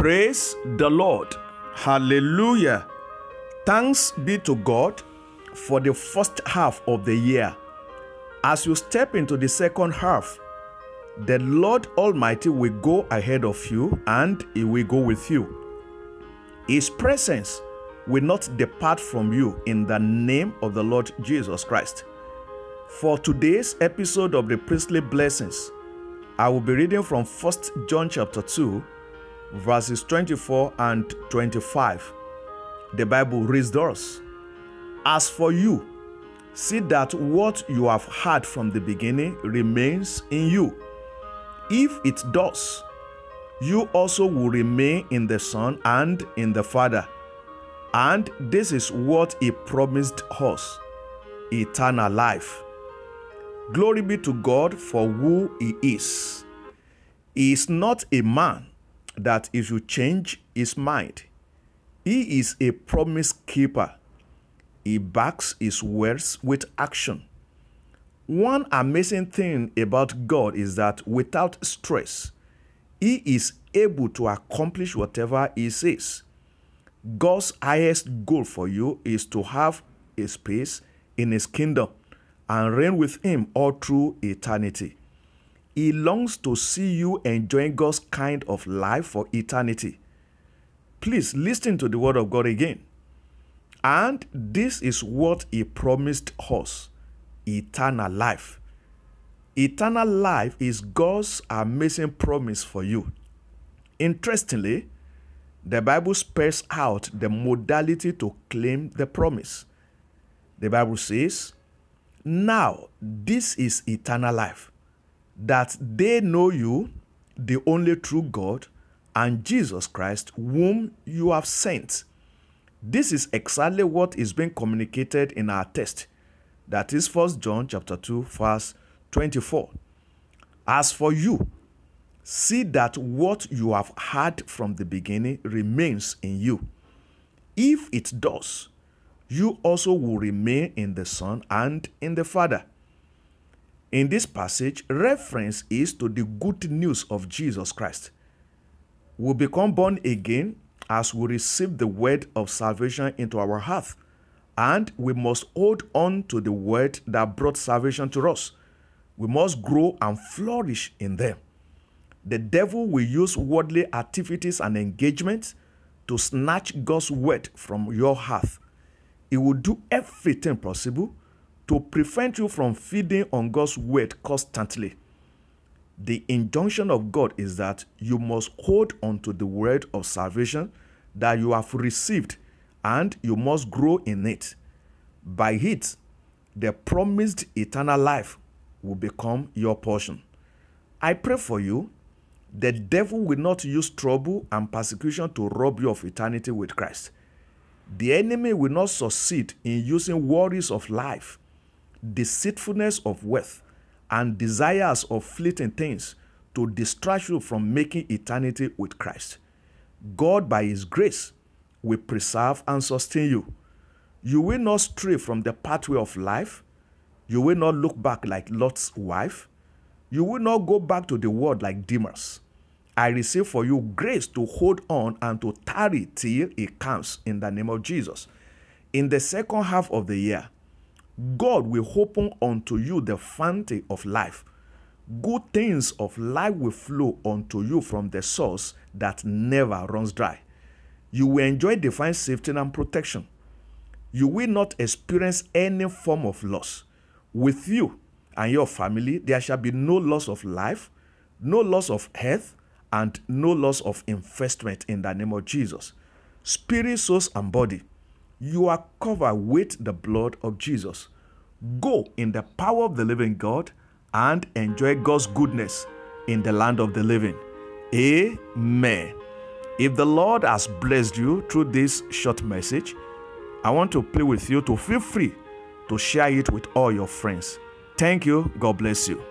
Praise the Lord. Hallelujah. Thanks be to God for the first half of the year. As you step into the second half, the Lord Almighty will go ahead of you and He will go with you. His presence will not depart from you in the name of the Lord Jesus Christ. For today's episode of the Priestly Blessings, I will be reading from 1 John chapter 2, verses 24 and 25. The Bible reads thus As for you, see that what you have heard from the beginning remains in you. If it does, you also will remain in the Son and in the Father. And this is what He promised us eternal life. Glory be to God for who He is. He is not a man that if you change His mind. He is a promise keeper. He backs His words with action. One amazing thing about God is that without stress, He is able to accomplish whatever He says. God's highest goal for you is to have a space in His kingdom and reign with Him all through eternity. He longs to see you enjoying God's kind of life for eternity. Please listen to the word of God again. And this is what He promised us eternal life. Eternal life is God's amazing promise for you. Interestingly, the Bible spells out the modality to claim the promise. The Bible says, Now this is eternal life, that they know you, the only true God, and Jesus Christ, whom you have sent. This is exactly what is being communicated in our text. That is 1 John chapter 2, verse 24. As for you, see that what you have heard from the beginning remains in you. If it does, you also will remain in the Son and in the Father. In this passage, reference is to the good news of Jesus Christ. We become born again as we receive the word of salvation into our heart, and we must hold on to the word that brought salvation to us. We must grow and flourish in them. The devil will use worldly activities and engagements to snatch God's word from your heart. He will do everything possible to prevent you from feeding on God's word constantly. The injunction of God is that you must hold on to the word of salvation that you have received and you must grow in it. By it, the promised eternal life will become your portion. I pray for you. The devil will not use trouble and persecution to rob you of eternity with Christ. The enemy will not succeed in using worries of life, deceitfulness of wealth, and desires of fleeting things to distract you from making eternity with Christ. God, by His grace, will preserve and sustain you. You will not stray from the pathway of life. You will not look back like Lot's wife. You will not go back to the world like Demas. I receive for you grace to hold on and to tarry till it comes in the name of Jesus. In the second half of the year, God will open unto you the fountain of life. Good things of life will flow unto you from the source that never runs dry. You will enjoy divine safety and protection. You will not experience any form of loss. With you and your family, there shall be no loss of life, no loss of health, and no loss of investment in the name of Jesus. Spirit, soul, and body, you are covered with the blood of Jesus. Go in the power of the living God and enjoy God's goodness in the land of the living. Amen. If the Lord has blessed you through this short message, I want to play with you to feel free to share it with all your friends. Thank you. God bless you.